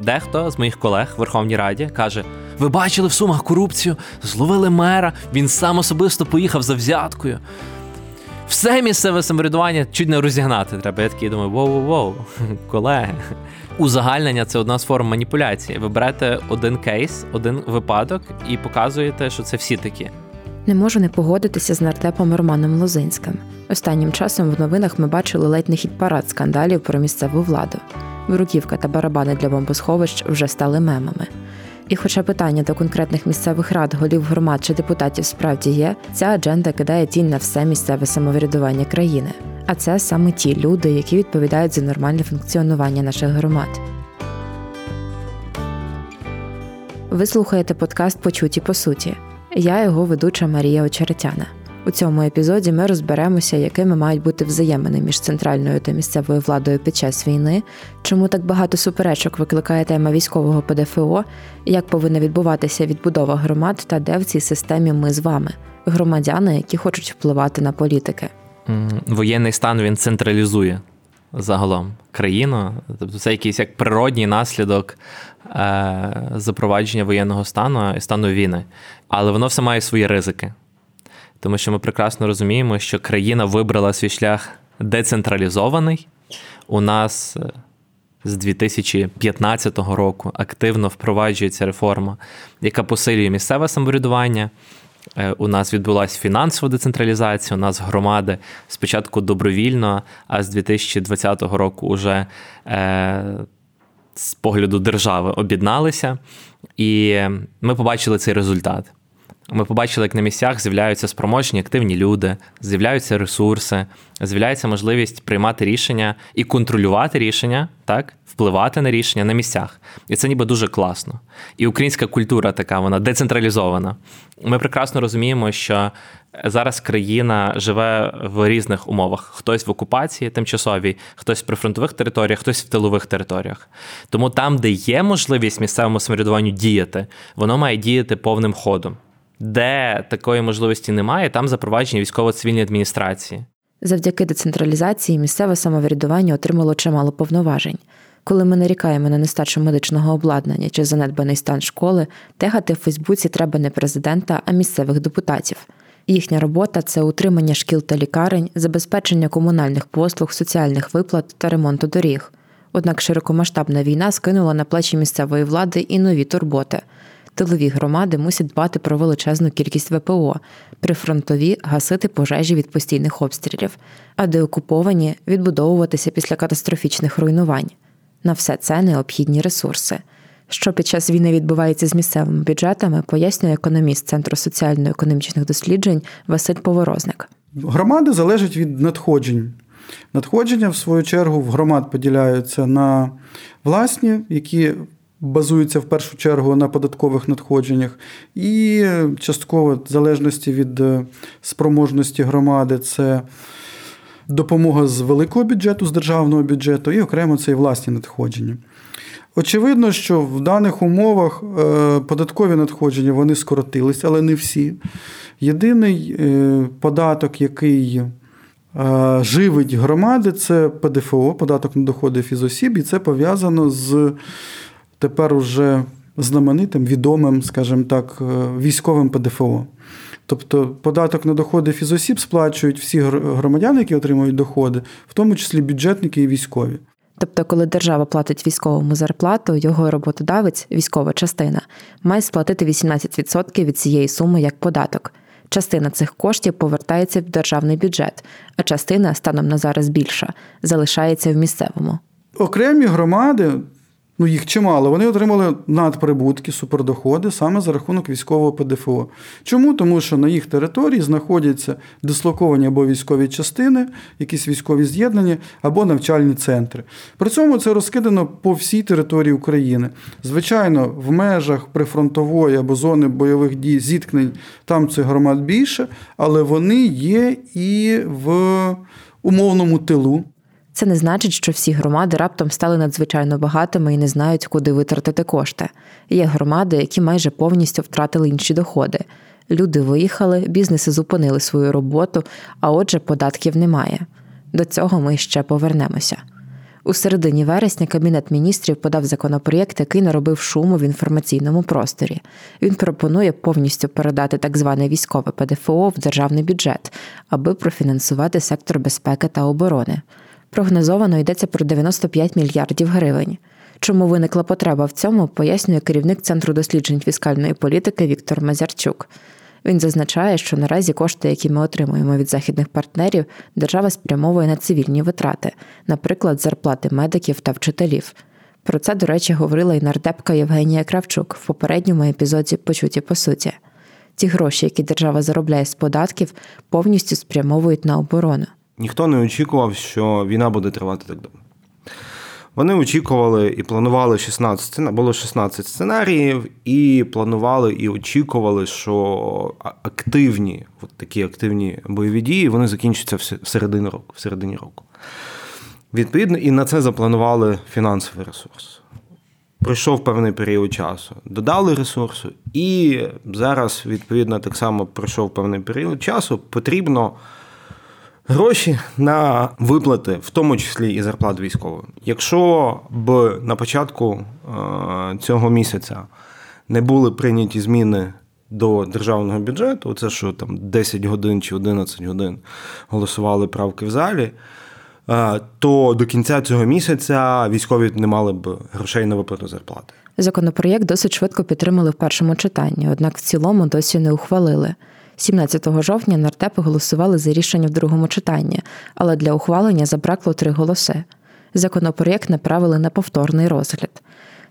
Дехто з моїх колег в Верховній Раді каже: Ви бачили в Сумах корупцію, зловили мера, він сам особисто поїхав за взяткою. Все місцеве самоврядування чуть не розігнати треба. Я такий думаю, воу-воу-воу, колеги. Узагальнення це одна з форм маніпуляції. Ви берете один кейс, один випадок і показуєте, що це всі такі. Не можу не погодитися з нартепом Романом Лозинським. Останнім часом в новинах ми бачили ледь не хід парад скандалів про місцеву владу. Вируківка та барабани для бомбосховищ вже стали мемами. І, хоча питання до конкретних місцевих рад, голів громад чи депутатів справді є, ця адженда кидає тінь на все місцеве самоврядування країни. А це саме ті люди, які відповідають за нормальне функціонування наших громад. Ви слухаєте подкаст Почуті по суті. Я його ведуча Марія Очеретяна. У цьому епізоді ми розберемося, якими мають бути взаємини між центральною та місцевою владою під час війни, чому так багато суперечок викликає тема військового ПДФО, як повинна відбуватися відбудова громад та де в цій системі ми з вами, громадяни, які хочуть впливати на політики. Воєнний стан він централізує загалом країну, тобто це якийсь як природній наслідок е, запровадження воєнного стану і стану війни, але воно все має свої ризики тому що ми прекрасно розуміємо, що країна вибрала свій шлях децентралізований. У нас е, з 2015 року активно впроваджується реформа, яка посилює місцеве самоврядування. Е, у нас відбулася фінансова децентралізація. У нас громади спочатку добровільно, а з 2020 року вже е, з погляду держави об'єдналися, і ми побачили цей результат. Ми побачили, як на місцях з'являються спроможні активні люди, з'являються ресурси, з'являється можливість приймати рішення і контролювати рішення, так, впливати на рішення на місцях. І це ніби дуже класно. І українська культура така, вона децентралізована. Ми прекрасно розуміємо, що зараз країна живе в різних умовах: хтось в окупації тимчасовій, хтось в прифронтових територіях, хтось в тилових територіях. Тому там, де є можливість місцевому самоврядуванню діяти, воно має діяти повним ходом. Де такої можливості немає, там запровадження військово-цивільної адміністрації. Завдяки децентралізації місцеве самоврядування отримало чимало повноважень. Коли ми нарікаємо на нестачу медичного обладнання чи занедбаний стан школи, тегати в Фейсбуці треба не президента, а місцевих депутатів. Їхня робота це утримання шкіл та лікарень, забезпечення комунальних послуг, соціальних виплат та ремонту доріг. Однак широкомасштабна війна скинула на плечі місцевої влади і нові турботи тилові громади мусять дбати про величезну кількість ВПО, прифронтові гасити пожежі від постійних обстрілів, а деокуповані відбудовуватися після катастрофічних руйнувань. На все це необхідні ресурси. Що під час війни відбувається з місцевими бюджетами, пояснює економіст Центру соціально-економічних досліджень Василь Поворозник. Громади залежать від надходжень. Надходження, в свою чергу, в громад поділяються на власні, які базується в першу чергу на податкових надходженнях, і частково в залежності від е, спроможності громади, це допомога з великого бюджету, з державного бюджету, і окремо це і власні надходження. Очевидно, що в даних умовах е, податкові надходження вони скоротились, але не всі. Єдиний е, податок, який живить громади, це ПДФО, податок на доходи фізосіб, і це пов'язано з тепер уже знаменитим, відомим, скажімо так, е, військовим ПДФО. Тобто податок на доходи фізосіб сплачують всі громадяни, які отримують доходи, в тому числі бюджетники і військові. Тобто, коли держава платить військовому зарплату, його роботодавець, військова частина, має сплатити 18% від цієї суми як податок. Частина цих коштів повертається в державний бюджет, а частина, станом на зараз більша, залишається в місцевому. Окремі громади ну їх чимало, вони отримали надприбутки, супердоходи саме за рахунок військового ПДФО. Чому? Тому що на їх території знаходяться дислоковані або військові частини, якісь військові з'єднання, або навчальні центри. При цьому це розкидано по всій території України. Звичайно, в межах прифронтової або зони бойових дій зіткнень там цих громад більше, але вони є і в умовному тилу. Це не значить, що всі громади раптом стали надзвичайно багатими і не знають, куди витратити кошти. Є громади, які майже повністю втратили інші доходи. Люди виїхали, бізнеси зупинили свою роботу, а отже, податків немає. До цього ми ще повернемося. У середині вересня Кабінет міністрів подав законопроєкт, який наробив шуму в інформаційному просторі. Він пропонує повністю передати так зване військове ПДФО в державний бюджет, аби профінансувати сектор безпеки та оборони. Прогнозовано йдеться про 95 мільярдів гривень. Чому виникла потреба в цьому, пояснює керівник Центру досліджень фіскальної політики Віктор Мазярчук. Він зазначає, що наразі кошти, які ми отримуємо від західних партнерів, держава спрямовує на цивільні витрати, наприклад, зарплати медиків та вчителів. Про це, до речі, говорила і нардепка Євгенія Кравчук в попередньому епізоді Почуті по суті. Ті гроші, які держава заробляє з податків, повністю спрямовують на оборону. Ніхто не очікував, що війна буде тривати так довго. Вони очікували і планували 16 було 16 сценаріїв, і планували і очікували, що активні, от такі активні бойові дії, вони закінчаться в середині року. В середині року. Відповідно, і на це запланували фінансовий ресурс. Пройшов певний період часу, додали ресурсу, і зараз, відповідно, так само пройшов певний період часу, потрібно гроші на виплати, в тому числі і зарплат військовим. Якщо б на початку е, цього місяця не були прийняті зміни до державного бюджету, це що там 10 годин чи 11 годин голосували правки в залі. Е, то до кінця цього місяця військові не мали б грошей на виплату зарплати. Законопроєкт досить швидко підтримали в першому читанні, однак в цілому досі не ухвалили. 17 жовтня нардепи голосували за рішення в другому читанні, але для ухвалення забракло три голоси. Законопроєкт направили на повторний розгляд.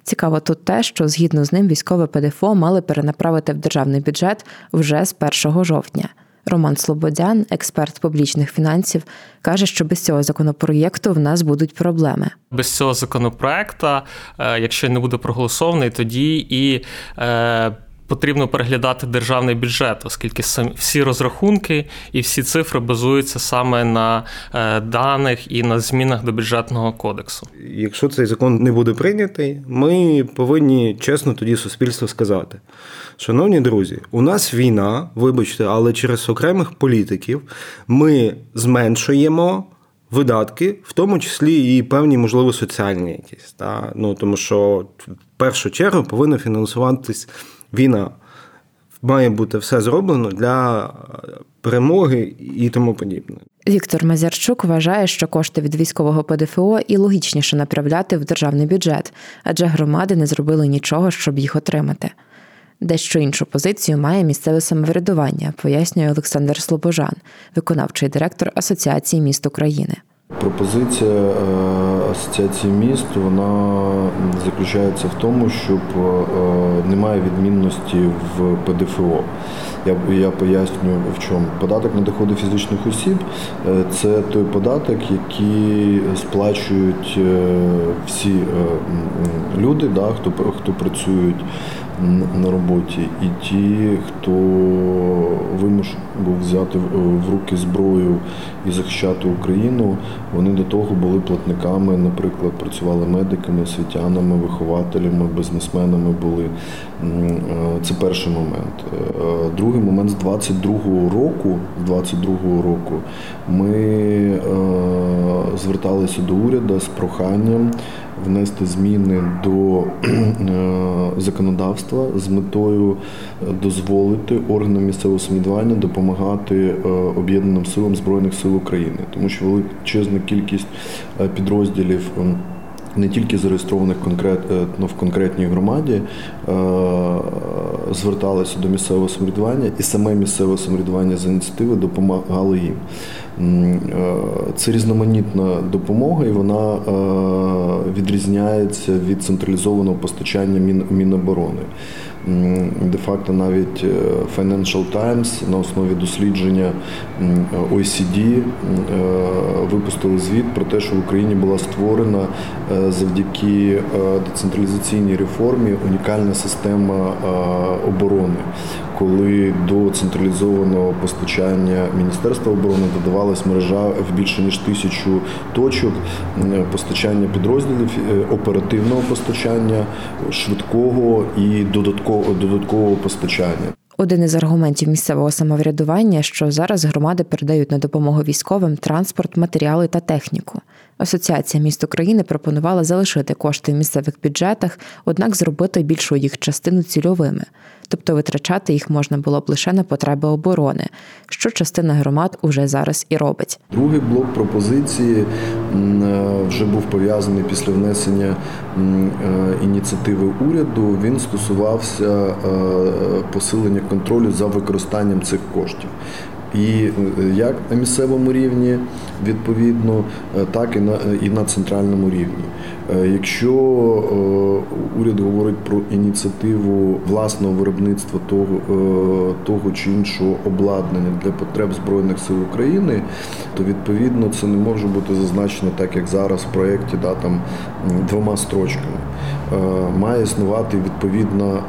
Цікаво тут те, що згідно з ним військове ПДФО мали перенаправити в державний бюджет вже з 1 жовтня. Роман Слободян, експерт публічних фінансів, каже, що без цього законопроєкту в нас будуть проблеми. Без цього законопроекту, е, якщо не буде проголосований, тоді і е, потрібно переглядати державний бюджет, оскільки всі розрахунки і всі цифри базуються саме на е, даних і на змінах до бюджетного кодексу. Якщо цей закон не буде прийнятий, ми повинні чесно тоді суспільству сказати. Шановні друзі, у нас війна, вибачте, але через окремих політиків ми зменшуємо. Видатки, в тому числі і певні, можливо, соціальні якісь. Та? Ну, Тому що в першу чергу повинно фінансуватись війна. Має бути все зроблено для перемоги і тому подібне. Віктор Мазярчук вважає, що кошти від військового ПДФО і логічніше направляти в державний бюджет, адже громади не зробили нічого, щоб їх отримати. Дещо іншу позицію має місцеве самоврядування, пояснює Олександр Слобожан, виконавчий директор Асоціації міст України. Пропозиція е, асоціації міст вона заключається в тому, щоб е, немає відмінності в ПДФО. Я я поясню в чому. Податок на доходи фізичних осіб е, це той податок, який сплачують всі люди, да, хто хто працюють на роботі, і ті, хто вимушений був взяти в руки зброю і захищати Україну, вони до того були платниками, наприклад, працювали медиками, освітянами, вихователями, бізнесменами були. Е, це перший момент. Е, другий момент з 22-го року, з 22-го року ми е, зверталися до уряду з проханням внести зміни до законодавства з метою дозволити органам місцевого самоврядування допомагати об'єднаним силам збройних сил України, тому що величезна кількість підрозділів не тільки зареєстрованих конкретно е, ну, в конкретній громаді, е, зверталися до місцевого самоврядування, і саме місцеве самоврядування з ініціативи допомагало їм. Е, це різноманітна допомога, і вона відрізняється від централізованого постачання Міноборони. Де-факто навіть Financial Times на основі дослідження OECD випустили звіт про те, що в Україні була створена завдяки децентралізаційній реформі унікальна система оборони, коли до централізованого постачання Міністерства оборони додавалась мережа в більше ніж тисячу точок постачання підрозділів е, оперативного постачання, швидкого і додаткового додаткового постачання. Один із аргументів місцевого самоврядування, що зараз громади передають на допомогу військовим транспорт, матеріали та техніку. Асоціація міст України пропонувала залишити кошти в місцевих бюджетах, однак зробити більшу їх частину цільовими, тобто витрачати їх можна було б лише на потреби оборони, що частина громад уже зараз і робить. Другий блок пропозиції е, вже був пов'язаний після внесення е, ініціативи уряду. Він стосувався е, посилення контролю за використанням цих коштів. І е, як на місцевому рівні, відповідно, е, так і на і на центральному рівні. Е, якщо уряд говорить про ініціативу власного виробництва того того чи іншого обладнання для потреб Збройних сил України, то відповідно це не може бути зазначено так, як зараз в проєкті, да, там двома строчками. Має існувати відповідна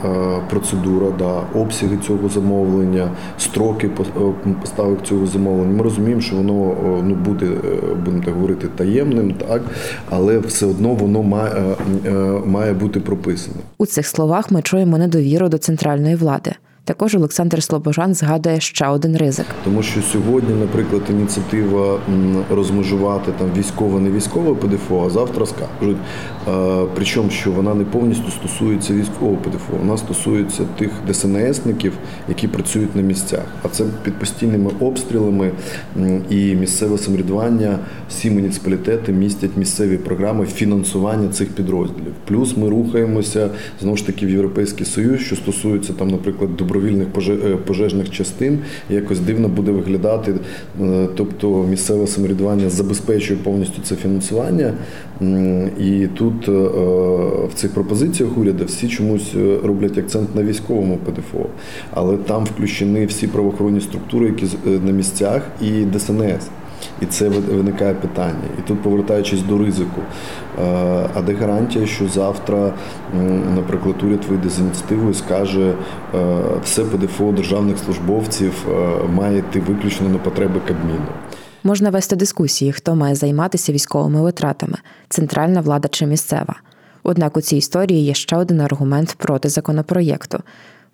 процедура, да, обсяги цього замовлення, строки поставок цього замовлення. Ми розуміємо, що воно ну буде, е, будемо так говорити, таємним, так але все одно воно має, е, е, має бути прописане. У цих словах ми чуємо недовіру до центральної влади. Також Олександр Слобожан згадує ще один ризик, тому що сьогодні, наприклад, ініціатива розмежувати там військове, не військове ПДФО, а завтра скажуть. Причому що вона не повністю стосується військового ПДФО, вона стосується тих ДСНСників, які працюють на місцях. А це під постійними обстрілами і місцеве самоврядування, всі муніципалітети містять місцеві програми фінансування цих підрозділів. Плюс ми рухаємося знову ж таки в Європейський Союз, що стосується там, наприклад, добро добровільних е, пожежних частин якось дивно буде виглядати. Е, тобто місцеве самоврядування забезпечує повністю це фінансування. І тут е, в цих пропозиціях уряду всі чомусь роблять акцент на військовому ПДФО, але там включені всі правоохоронні структури, які на місцях, і ДСНС. І це виникає питання. І тут, повертаючись до ризику, е, а де гарантія, що завтра, наприклад, уряд вийде з ініціативою і скаже, е, все ПДФО державних службовців е, має йти виключно на потреби Кабміну. Можна вести дискусії, хто має займатися військовими витратами центральна влада чи місцева. Однак у цій історії є ще один аргумент проти законопроєкту.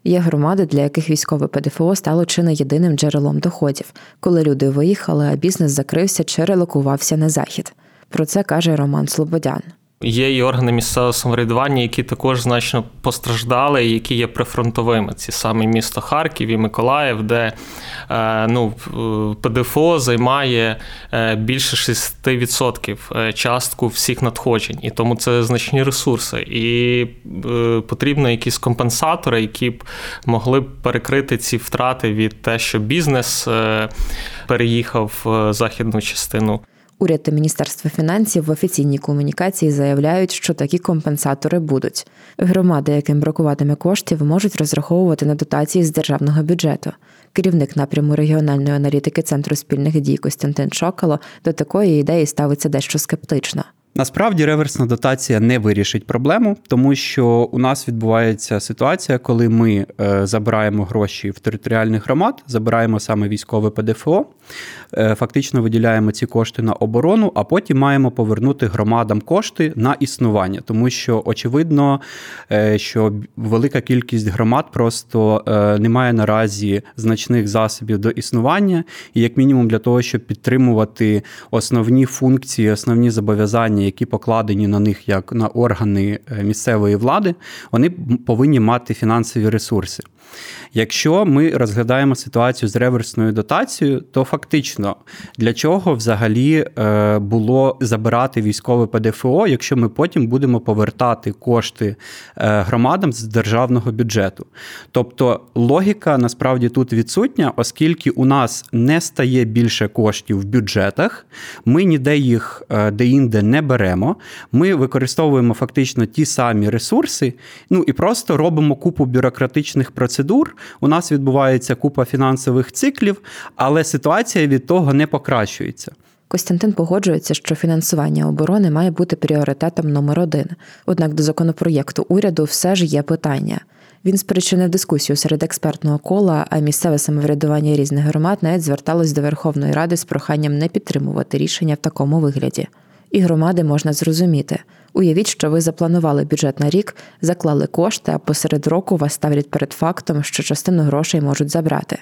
Є громади, для яких військове ПДФО стало чи не єдиним джерелом доходів, коли люди виїхали, а бізнес закрився чи релокувався на захід. Про це каже Роман Слободян. Є і органи місцевого самоврядування, які також значно постраждали, які є прифронтовими. Ці саме місто Харків і Миколаїв, де е, ну, ПДФО займає е, більше 6% е, частку всіх надходжень, і тому це значні ресурси. І потрібно якісь компенсатори, які б могли б перекрити ці втрати від те, що бізнес переїхав в західну частину. Уряд та Міністерство фінансів в офіційній комунікації заявляють, що такі компенсатори будуть. Громади, яким бракуватиме коштів, можуть розраховувати на дотації з державного бюджету. Керівник напряму регіональної аналітики Центру спільних дій Костянтин Шокало до такої ідеї ставиться дещо скептично. Насправді реверсна дотація не вирішить проблему, тому що у нас відбувається ситуація, коли ми е, забираємо гроші в територіальних громад, забираємо саме військове ПДФО, фактично виділяємо ці кошти на оборону, а потім маємо повернути громадам кошти на існування, тому що очевидно, е, що велика кількість громад просто не має наразі значних засобів до існування, і як мінімум для того, щоб підтримувати основні функції, основні зобов'язання які покладені на них як на органи е, місцевої влади, вони повинні мати фінансові ресурси. Якщо ми розглядаємо ситуацію з реверсною дотацією, то фактично для чого взагалі е, було забирати військове ПДФО, якщо ми потім будемо повертати кошти е, громадам з державного бюджету? Тобто логіка насправді тут відсутня, оскільки у нас не стає більше коштів в бюджетах, ми ніде їх е, де-інде не беремо. Ми використовуємо фактично ті самі ресурси, ну і просто робимо купу бюрократичних процедур у нас відбувається купа фінансових циклів, але ситуація від того не покращується. Костянтин погоджується, що фінансування оборони має бути пріоритетом номер один. Однак до законопроєкту уряду все ж є питання. Він спричинив дискусію серед експертного кола, а місцеве самоврядування різних громад навіть зверталось до Верховної Ради з проханням не підтримувати рішення в такому вигляді. І громади можна зрозуміти. Уявіть, що ви запланували бюджет на рік, заклали кошти, а посеред року вас ставлять перед фактом, що частину грошей можуть забрати.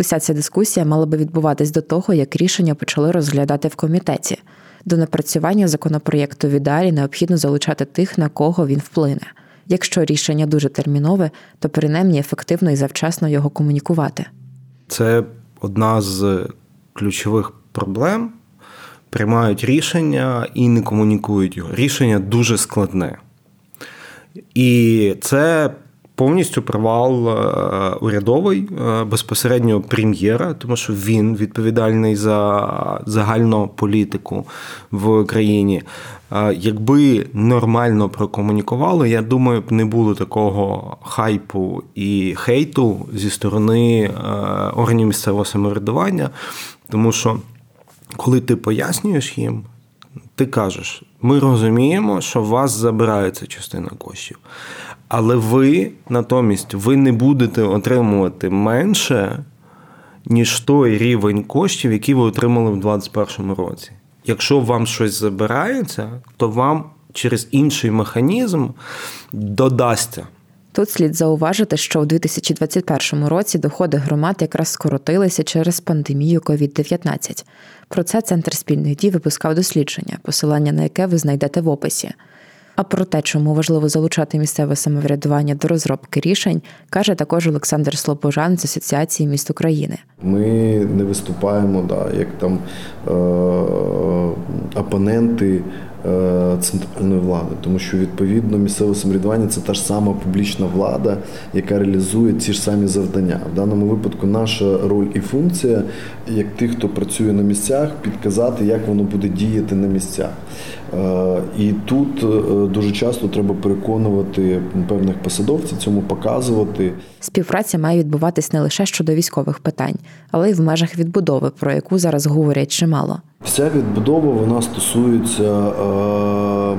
Уся ця дискусія мала би відбуватись до того, як рішення почали розглядати в комітеті. До напрацювання законопроєкту в ідеалі необхідно залучати тих, на кого він вплине. Якщо рішення дуже термінове, то принаймні ефективно і завчасно його комунікувати. Це одна з ключових проблем. Приймають рішення і не комунікують його. Рішення дуже складне. І це повністю провал е, урядовий е, безпосередньо прем'єра, тому що він відповідальний за загальну політику в країні. Е, якби нормально прокомунікували, я думаю, б не було такого хайпу і хейту зі сторони органів місцевого самоврядування, тому що коли ти пояснюєш їм, ти кажеш, ми розуміємо, що у вас забирається частина коштів. Але ви натомість ви не будете отримувати менше, ніж той рівень коштів, який ви отримали в 2021 році. Якщо вам щось забирається, то вам через інший механізм додасться. Тут слід зауважити, що у 2021 році доходи громад якраз скоротилися через пандемію COVID-19. Про це центр спільних дій випускав дослідження, посилання на яке ви знайдете в описі. А про те, чому важливо залучати місцеве самоврядування до розробки рішень, каже також Олександр Слобожан з Асоціації міст України. Ми не виступаємо, да, як там е- опоненти Е, центральної влади, тому що відповідно місцеве самоврядування це та ж сама публічна влада, яка реалізує ті ж самі завдання. В даному випадку наша роль і функція, як тих, хто працює на місцях, підказати, як воно буде діяти на місцях. Е, і тут е, дуже часто треба переконувати певних посадовців, цьому показувати. Співпраця має відбуватись не лише щодо військових питань, але й в межах відбудови, про яку зараз говорять чимало. Вся відбудова вона стосується е,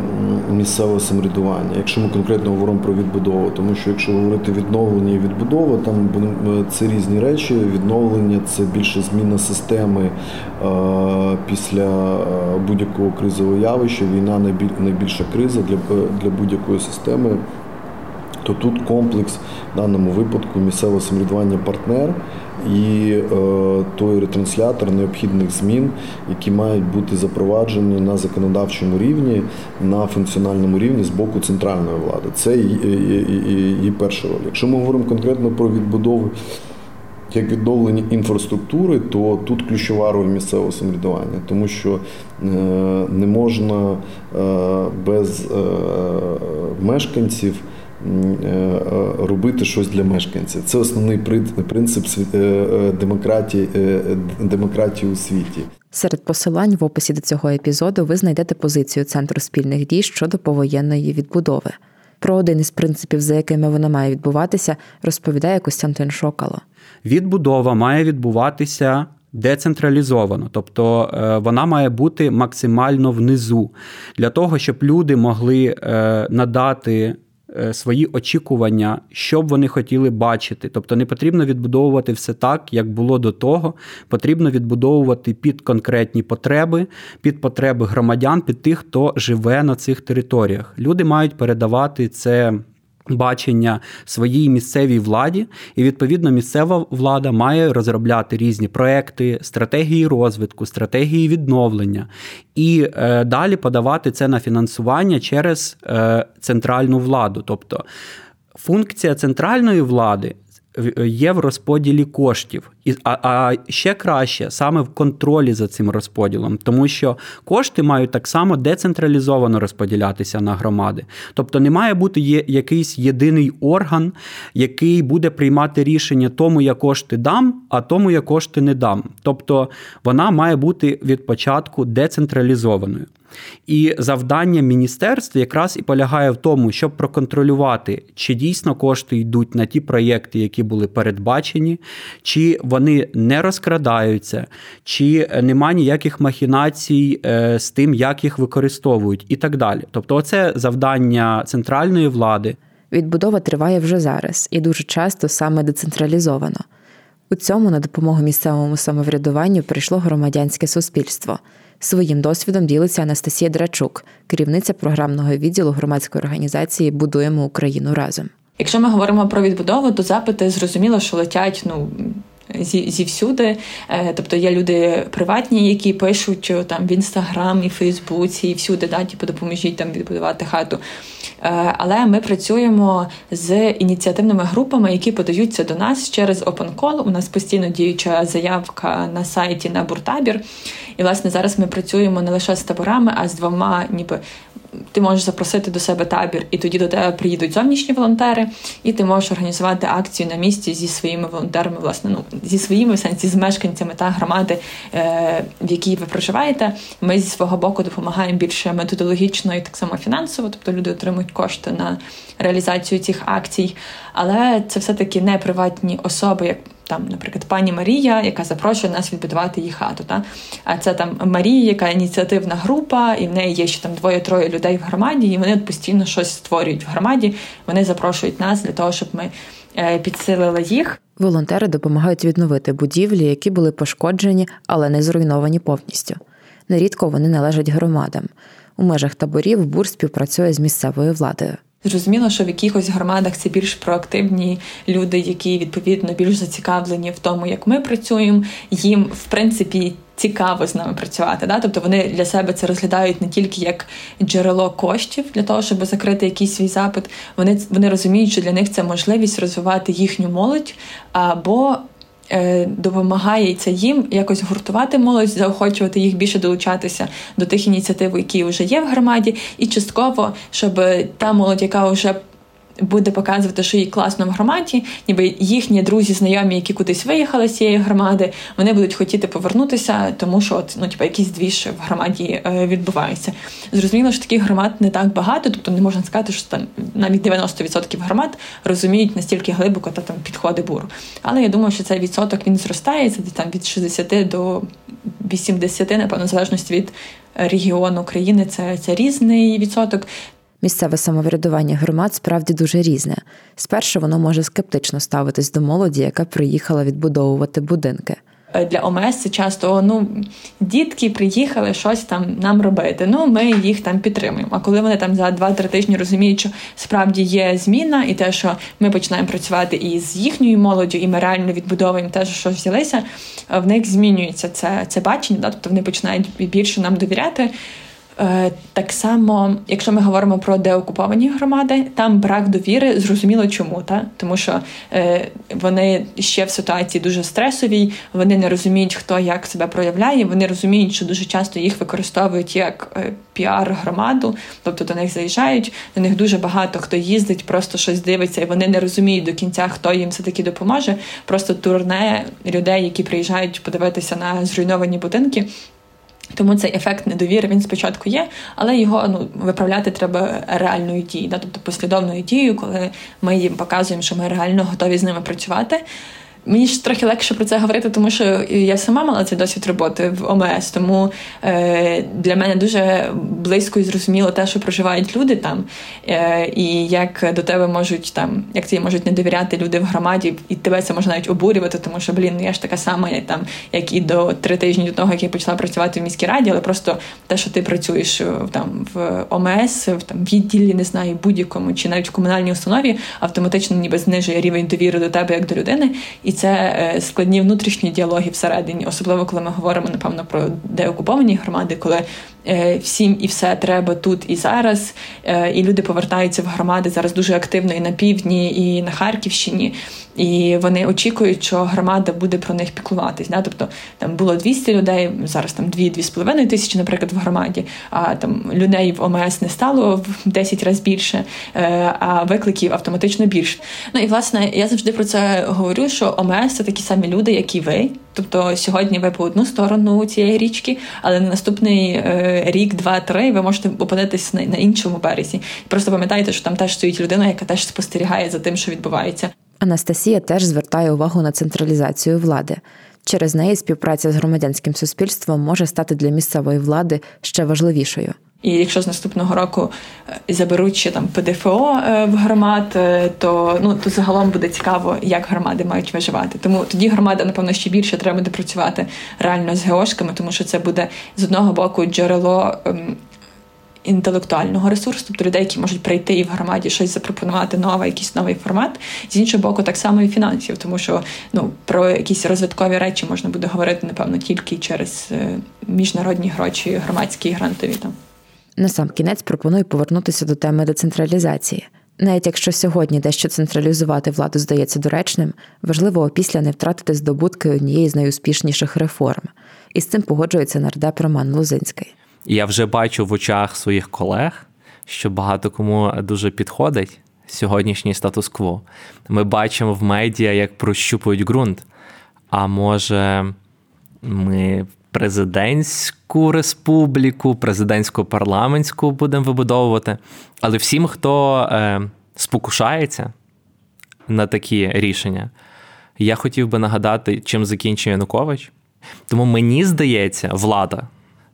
місцевого самоврядування. Якщо ми конкретно говоримо про відбудову, тому що якщо говорити відновлення і відбудова, там це різні речі. Відновлення це більше зміна системи е, після е, будь-якого кризового явища. Війна найбільша криза для будь-якої системи. То тут комплекс в даному випадку місцевого самоврядування партнер і е, той ретранслятор необхідних змін, які мають бути запроваджені на законодавчому рівні, на функціональному рівні з боку центральної влади. Це її перша роль. Якщо ми говоримо конкретно про відбудову. Як відновлення інфраструктури, то тут ключова роль місцевого самоврядування, тому що е, не можна е, без мешканців робити щось для мешканців. Це основний принцип е, демократії, демократії у світі. Серед посилань в описі до цього епізоду ви знайдете позицію Центру спільних дій щодо повоєнної відбудови. Про один із принципів, за якими вона має відбуватися, розповідає Костянтин Шокало. Відбудова має відбуватися. Децентралізовано, тобто вона має бути максимально внизу для того, щоб люди могли надати Е, свої очікування, що б вони хотіли бачити. Тобто не потрібно відбудовувати все так, як було до того. Потрібно відбудовувати під конкретні потреби, під потреби громадян, під тих, хто живе на цих територіях. Люди мають передавати це бачення своїй місцевій владі, і відповідно місцева влада має розробляти різні проекти, стратегії розвитку, стратегії відновлення і е, далі подавати це на фінансування через е, центральну владу. Тобто функція центральної влади є в розподілі коштів, а, а ще краще саме в контролі за цим розподілом, тому що кошти мають так само децентралізовано розподілятися на громади. Тобто не має бути є якийсь єдиний орган, який буде приймати рішення тому, я кошти дам, а тому я кошти не дам. Тобто вона має бути від початку децентралізованою. І завдання міністерства якраз і полягає в тому, щоб проконтролювати, чи дійсно кошти йдуть на ті проєкти, які були передбачені, чи вони не розкрадаються, чи нема ніяких махінацій е, з тим, як їх використовують, і так далі. Тобто, оце завдання центральної влади. Відбудова триває вже зараз і дуже часто саме децентралізовано. У цьому на допомогу місцевому самоврядуванню прийшло громадянське суспільство. Своїм досвідом ділиться Анастасія Драчук, керівниця програмного відділу громадської організації Будуємо Україну разом. Якщо ми говоримо про відбудову, то запити зрозуміло, що летять ну зі, зівсюди. Е, тобто є люди приватні, які пишуть там в інстаграмі, Фейсбуці і всюди, да, типу, допоможіть там відбудувати хату. Е, але ми працюємо з ініціативними групами, які подаються до нас через OpenCall. У нас постійно діюча заявка на сайті на буртабір. І власне зараз ми працюємо не лише з таборами, а з двома, ніби ти можеш запросити до себе табір, і тоді до тебе приїдуть зовнішні волонтери, і ти можеш організувати акцію на місці зі своїми волонтерами, власне, ну зі своїми в сенсі з мешканцями та громади, е, в якій ви проживаєте. Ми зі свого боку допомагаємо більше методологічно і так само фінансово, тобто люди отримують кошти на реалізацію цих акцій. Але це все таки не приватні особи, як там, наприклад, пані Марія, яка запрошує нас відбудувати її хату. Та? А це там Марія, яка ініціативна група, і в неї є ще там двоє-троє людей в громаді, і вони постійно щось створюють в громаді. Вони запрошують нас для того, щоб ми е, підсилили їх. Волонтери допомагають відновити будівлі, які були пошкоджені, але не зруйновані повністю. Нерідко вони належать громадам. У межах таборів бур співпрацює з місцевою владою. Зрозуміло, що в якихось громадах це більш проактивні люди, які відповідно більш зацікавлені в тому, як ми працюємо. Їм в принципі цікаво з нами працювати. Да? Тобто вони для себе це розглядають не тільки як джерело коштів для того, щоб закрити якийсь свій запит. Вони вони розуміють, що для них це можливість розвивати їхню молодь або Е, допомагає це їм якось гуртувати молодь, заохочувати їх більше долучатися до тих ініціатив, які вже є в громаді, і частково, щоб та молодь, яка вже буде показувати, що їй класно в громаді, ніби їхні друзі, знайомі, які кудись виїхали з цієї громади, вони будуть хотіти повернутися, тому що от, ну, типу, якийсь двіж в громаді е, відбувається. Зрозуміло, що таких громад не так багато, тобто не можна сказати, що там навіть 90% громад розуміють настільки глибоко та там підходи буру. Але я думаю, що цей відсоток він зростає, це там від 60 до 80, напевно, в залежності від регіону країни, це, це різний відсоток. Місцеве самоврядування громад справді дуже різне. Спершу воно може скептично ставитись до молоді, яка приїхала відбудовувати будинки. Е, для ОМС це часто ну дітки приїхали щось там нам робити. Ну ми їх там підтримуємо. А коли вони там за 2-3 тижні розуміють, що справді є зміна, і те, що ми починаємо працювати і з їхньою молоддю, і ми реально відбудовуємо те, що взялися, в них змінюється це це бачення. Да? Тобто вони починають більше нам довіряти. Е, так само, якщо ми говоримо про деокуповані громади, там брак довіри, зрозуміло чому, та тому що е, вони ще в ситуації дуже стресовій, вони не розуміють, хто як себе проявляє. Вони розуміють, що дуже часто їх використовують як е, піар-громаду, тобто до них заїжджають. До них дуже багато хто їздить, просто щось дивиться, і вони не розуміють до кінця, хто їм все таки допоможе. Просто турне людей, які приїжджають подивитися на зруйновані будинки. Тому цей ефект недовіри він спочатку є, але його ну виправляти треба реальною дією, да? тобто послідовною дією, коли ми їм показуємо, що ми реально готові з ними працювати. Мені ж трохи легше про це говорити, тому що я сама мала цей досвід роботи в ОМС. Тому е, для мене дуже близько і зрозуміло те, що проживають люди там, е, і як до тебе можуть там, як тобі можуть не довіряти люди в громаді, і тебе це може навіть обурювати, тому що блін, я ж така сама, як там, як і до три тижні до того, як я почала працювати в міській раді, але просто те, що ти працюєш е, там в ОМС, в там відділі, не знаю, будь-якому чи навіть в комунальній установі, автоматично ніби знижує рівень довіри до тебе як до людини. І це е, складні внутрішні діалоги всередині, особливо коли ми говоримо напевно про деокуповані громади, коли всім і все треба тут і зараз. Е, і люди повертаються в громади зараз дуже активно і на півдні, і на Харківщині. І вони очікують, що громада буде про них піклуватись. Да? Тобто там було 200 людей, зараз там 2-2,5 тисячі, наприклад, в громаді. А там людей в ОМС не стало в 10 разів більше, е, а викликів автоматично більше. Ну і власне я завжди про це говорю: що ОМС це такі самі люди, як і ви. Тобто сьогодні ви по одну сторону цієї річки, але на наступний е, рік, два-три ви можете опинитись на, на іншому березі. Просто пам'ятайте, що там теж стоїть людина, яка теж спостерігає за тим, що відбувається. Анастасія теж звертає увагу на централізацію влади. Через неї співпраця з громадянським суспільством може стати для місцевої влади ще важливішою. І якщо з наступного року е, заберуть ще там ПДФО е, в громад, е, то ну то загалом буде цікаво, як громади мають виживати. Тому тоді громада, напевно, ще більше треба буде працювати реально з геошками, тому що це буде з одного боку джерело ем, інтелектуального ресурсу, тобто людей, які можуть прийти і в громаді щось запропонувати нове, якийсь новий формат. З іншого боку, так само і фінансів, тому що ну про якісь розвиткові речі можна буде говорити, напевно, тільки через міжнародні гроші, громадські грантові там. На сам кінець пропоную повернутися до теми децентралізації. Навіть якщо сьогодні дещо централізувати владу здається доречним, важливо опісля не втратити здобутки однієї з найуспішніших реформ. І з цим погоджується нардеп Роман Лозинський. Я вже бачу в очах своїх колег, що багато кому дуже підходить сьогоднішній статус-кво. Ми бачимо в медіа, як прощупують ґрунт. А може, ми президентську республіку, президентську парламентську будемо вибудовувати. Але всім, хто е, спокушається на такі рішення, я хотів би нагадати, чим закінчує Янукович. Тому мені здається, влада.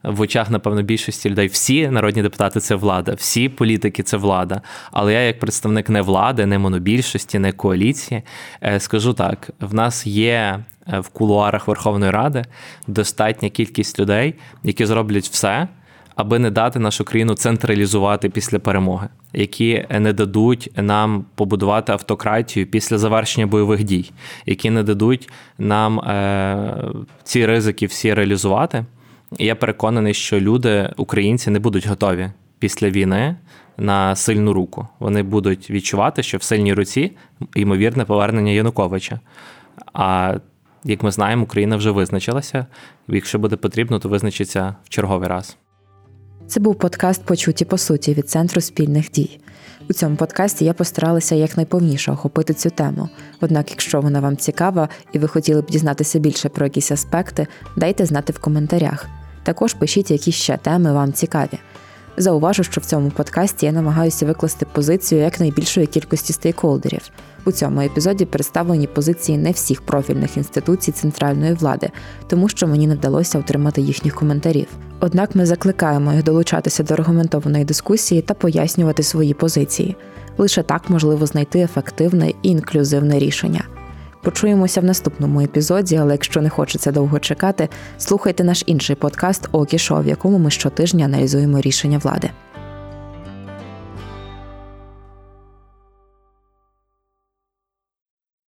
В очах, напевно, більшості людей всі народні депутати це влада, всі політики це влада. Але я, як представник не влади, не монобільшості, не коаліції, е, скажу так: в нас є е, в кулуарах Верховної Ради достатня кількість людей, які зроблять все, аби не дати нашу країну централізувати після перемоги, які не дадуть нам побудувати автократію після завершення бойових дій, які не дадуть нам е, ці ризики всі реалізувати. І я переконаний, що люди, українці, не будуть готові після війни на сильну руку. Вони будуть відчувати, що в сильній руці ймовірне повернення Януковича. А як ми знаємо, Україна вже визначилася. Якщо буде потрібно, то визначиться в черговий раз. Це був подкаст Почуті по суті від центру спільних дій. У цьому подкасті я постаралася якнайповніше охопити цю тему. Однак, якщо вона вам цікава і ви хотіли б дізнатися більше про якісь аспекти, дайте знати в коментарях. Також пишіть, які ще теми вам цікаві. Зауважу, що в цьому подкасті я намагаюся викласти позицію якнайбільшої кількості стейкхолдерів. У цьому епізоді представлені позиції не всіх профільних інституцій центральної влади, тому що мені не вдалося отримати їхніх коментарів. Однак ми закликаємо їх долучатися до аргументованої дискусії та пояснювати свої позиції. Лише так можливо знайти ефективне і інклюзивне рішення. Почуємося в наступному епізоді, але якщо не хочеться довго чекати, слухайте наш інший подкаст «Окішо», в якому ми щотижня аналізуємо рішення влади.